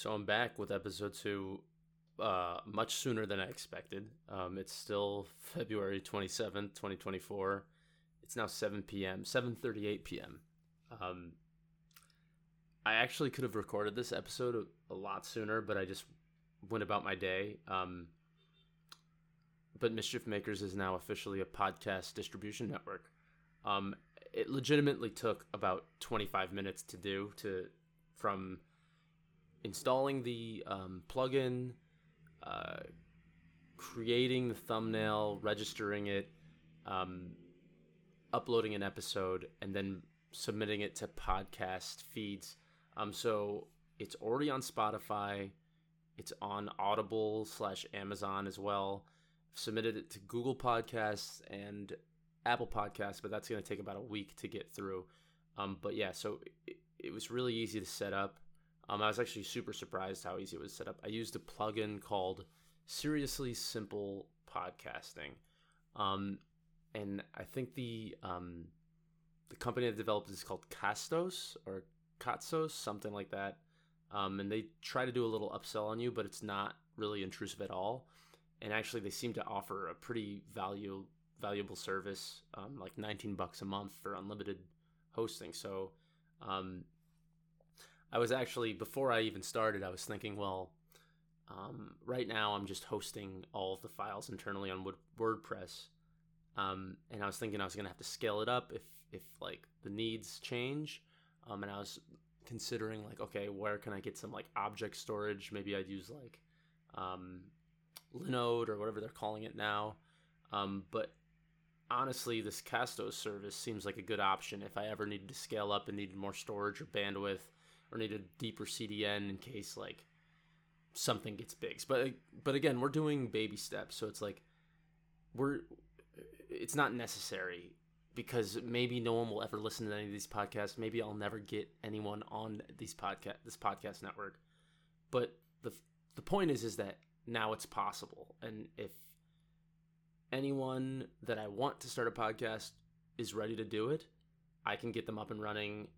So I'm back with episode two, uh, much sooner than I expected. Um, it's still February 27th, 2024. It's now 7 p.m., 7:38 p.m. Um, I actually could have recorded this episode a, a, lot sooner, but I just went about my day. Um, but Mischief Makers is now officially a podcast distribution network. Um, it legitimately took about 25 minutes to do to from installing the um, plugin, uh, creating the thumbnail, registering it, um, uploading an episode, and then submitting it to podcast feeds. Um, so it's already on Spotify. It's on Audible slash Amazon as well. I've submitted it to Google Podcasts and Apple Podcasts, but that's going to take about a week to get through. Um, but yeah, so it, it was really easy to set up. Um, I was actually super surprised how easy it was set up. I used a plugin called Seriously Simple Podcasting, um, and I think the um, the company that developed it is called Castos or Katsos, something like that. Um, and they try to do a little upsell on you, but it's not really intrusive at all. And actually, they seem to offer a pretty value valuable service, um, like 19 bucks a month for unlimited hosting. So um, I was actually before I even started, I was thinking, well, um, right now I'm just hosting all of the files internally on WordPress, um, and I was thinking I was gonna have to scale it up if if like the needs change, um, and I was considering like, okay, where can I get some like object storage? Maybe I'd use like um, Linode or whatever they're calling it now. Um, but honestly, this Castos service seems like a good option if I ever needed to scale up and needed more storage or bandwidth or need a deeper CDN in case like something gets big. But but again, we're doing baby steps, so it's like we're it's not necessary because maybe no one will ever listen to any of these podcasts. Maybe I'll never get anyone on these podcast this podcast network. But the the point is is that now it's possible, and if anyone that I want to start a podcast is ready to do it, I can get them up and running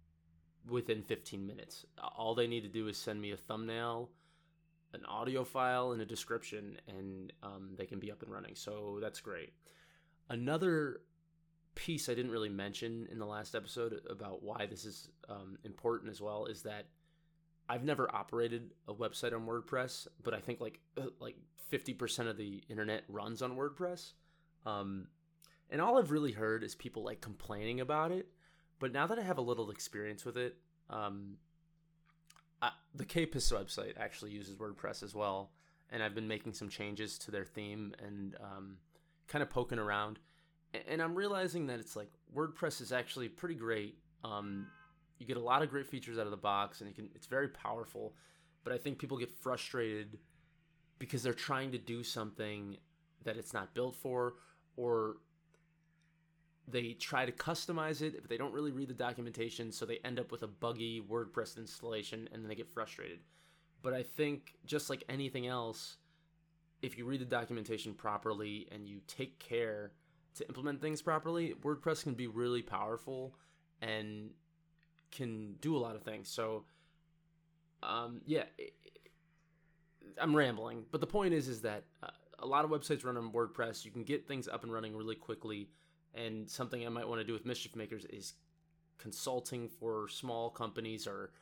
within 15 minutes. All they need to do is send me a thumbnail, an audio file, and a description, and um, they can be up and running. So that's great. Another piece I didn't really mention in the last episode about why this is um, important as well is that I've never operated a website on WordPress, but I think like uh, like 50% of the internet runs on WordPress. Um, and all I've really heard is people like complaining about it but now that I have a little experience with it, um, I, the KPIS website actually uses WordPress as well, and I've been making some changes to their theme and um, kind of poking around. And I'm realizing that it's like WordPress is actually pretty great. Um, you get a lot of great features out of the box, and can it's very powerful. But I think people get frustrated because they're trying to do something that it's not built for, or they try to customize it, but they don't really read the documentation, so they end up with a buggy WordPress installation and then they get frustrated. But I think just like anything else, if you read the documentation properly and you take care to implement things properly, WordPress can be really powerful and can do a lot of things. So, um, yeah, I'm rambling, but the point is, is that uh, a lot of websites run on WordPress. You can get things up and running really quickly and something I might want to do with Mischief Makers is consulting for small companies or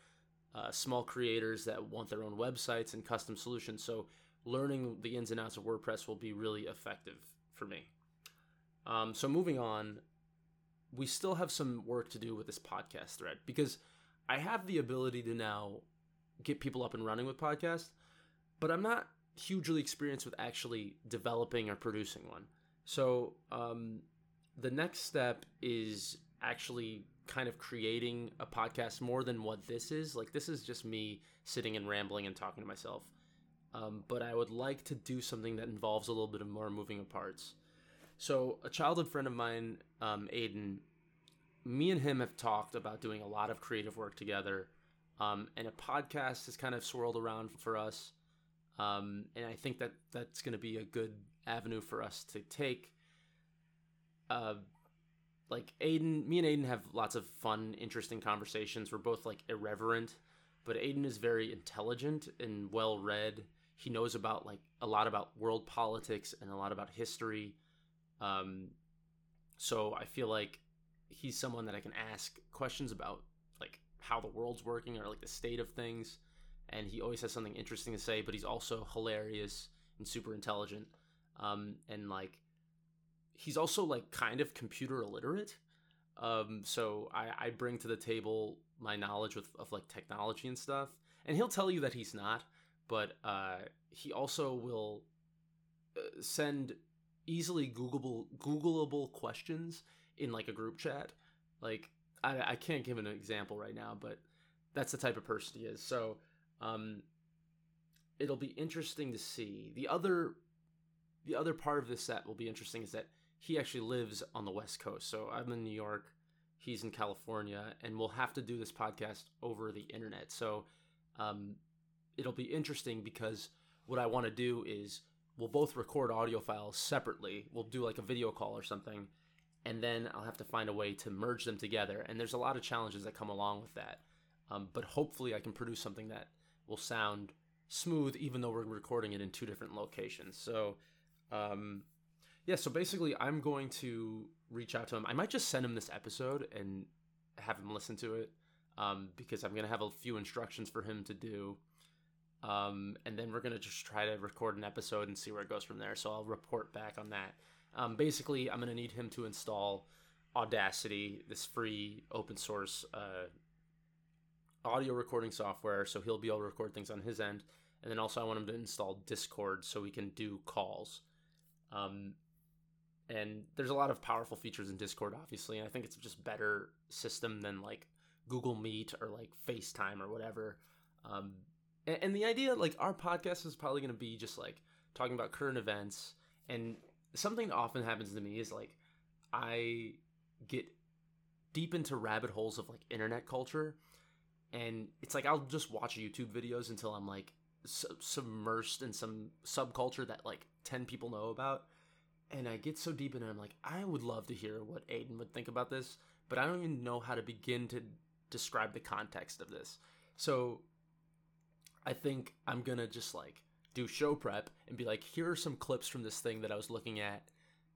uh, small creators that want their own websites and custom solutions. So, learning the ins and outs of WordPress will be really effective for me. Um, so, moving on, we still have some work to do with this podcast thread because I have the ability to now get people up and running with podcasts, but I'm not hugely experienced with actually developing or producing one. So, um, the next step is actually kind of creating a podcast more than what this is. Like this is just me sitting and rambling and talking to myself. Um, but I would like to do something that involves a little bit of more moving of parts. So a childhood friend of mine, um, Aiden, me and him have talked about doing a lot of creative work together. Um, and a podcast has kind of swirled around for us. Um, and I think that that's going to be a good avenue for us to take uh, like Aiden, me and Aiden have lots of fun, interesting conversations. We're both like irreverent, but Aiden is very intelligent and well read. He knows about like a lot about world politics and a lot about history. Um, so I feel like he's someone that I can ask questions about like how the world's working or like the state of things. And he always has something interesting to say, but he's also hilarious and super intelligent. Um, and like he's also like kind of computer illiterate. Um, so I, I bring to the table my knowledge with, of like technology and stuff, and he'll tell you that he's not, but uh, he also will uh, send easily Googleable Googleable questions in like a group chat. Like I, I can't give an example right now, but that's the type of person he is. So um, it'll be interesting to see. The other the other part of this set will be interesting is that he actually lives on the West Coast. So I'm in New York, he's in California, and we'll have to do this podcast over the internet. So um, it'll be interesting because what I want to do is we'll both record audio files separately. We'll do like a video call or something, and then I'll have to find a way to merge them together. And there's a lot of challenges that come along with that. Um, but hopefully, I can produce something that will sound smooth, even though we're recording it in two different locations. So, um, yeah, so basically, I'm going to reach out to him. I might just send him this episode and have him listen to it um, because I'm going to have a few instructions for him to do. Um, and then we're going to just try to record an episode and see where it goes from there. So I'll report back on that. Um, basically, I'm going to need him to install Audacity, this free open source uh, audio recording software, so he'll be able to record things on his end. And then also, I want him to install Discord so we can do calls. Um, and there's a lot of powerful features in Discord, obviously, and I think it's just better system than like Google Meet or like FaceTime or whatever. Um, and, and the idea, like, our podcast is probably going to be just like talking about current events, and something that often happens to me is like I get deep into rabbit holes of like internet culture, and it's like I'll just watch YouTube videos until I'm like submersed in some subculture that like 10 people know about and I get so deep in it, I'm like, I would love to hear what Aiden would think about this, but I don't even know how to begin to describe the context of this. So I think I'm gonna just like do show prep and be like, here are some clips from this thing that I was looking at,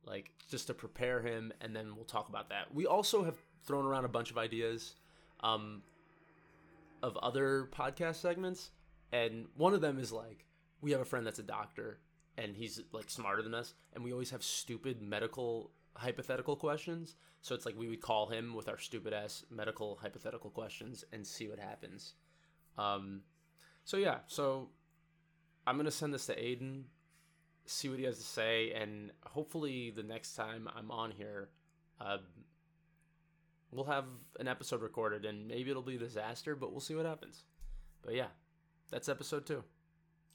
like just to prepare him, and then we'll talk about that. We also have thrown around a bunch of ideas um, of other podcast segments, and one of them is like, we have a friend that's a doctor and he's like smarter than us and we always have stupid medical hypothetical questions. So it's like we would call him with our stupid ass medical hypothetical questions and see what happens. Um so yeah so i'm gonna send this to aiden see what he has to say and hopefully the next time i'm on here uh, we'll have an episode recorded and maybe it'll be a disaster but we'll see what happens. But yeah that's episode two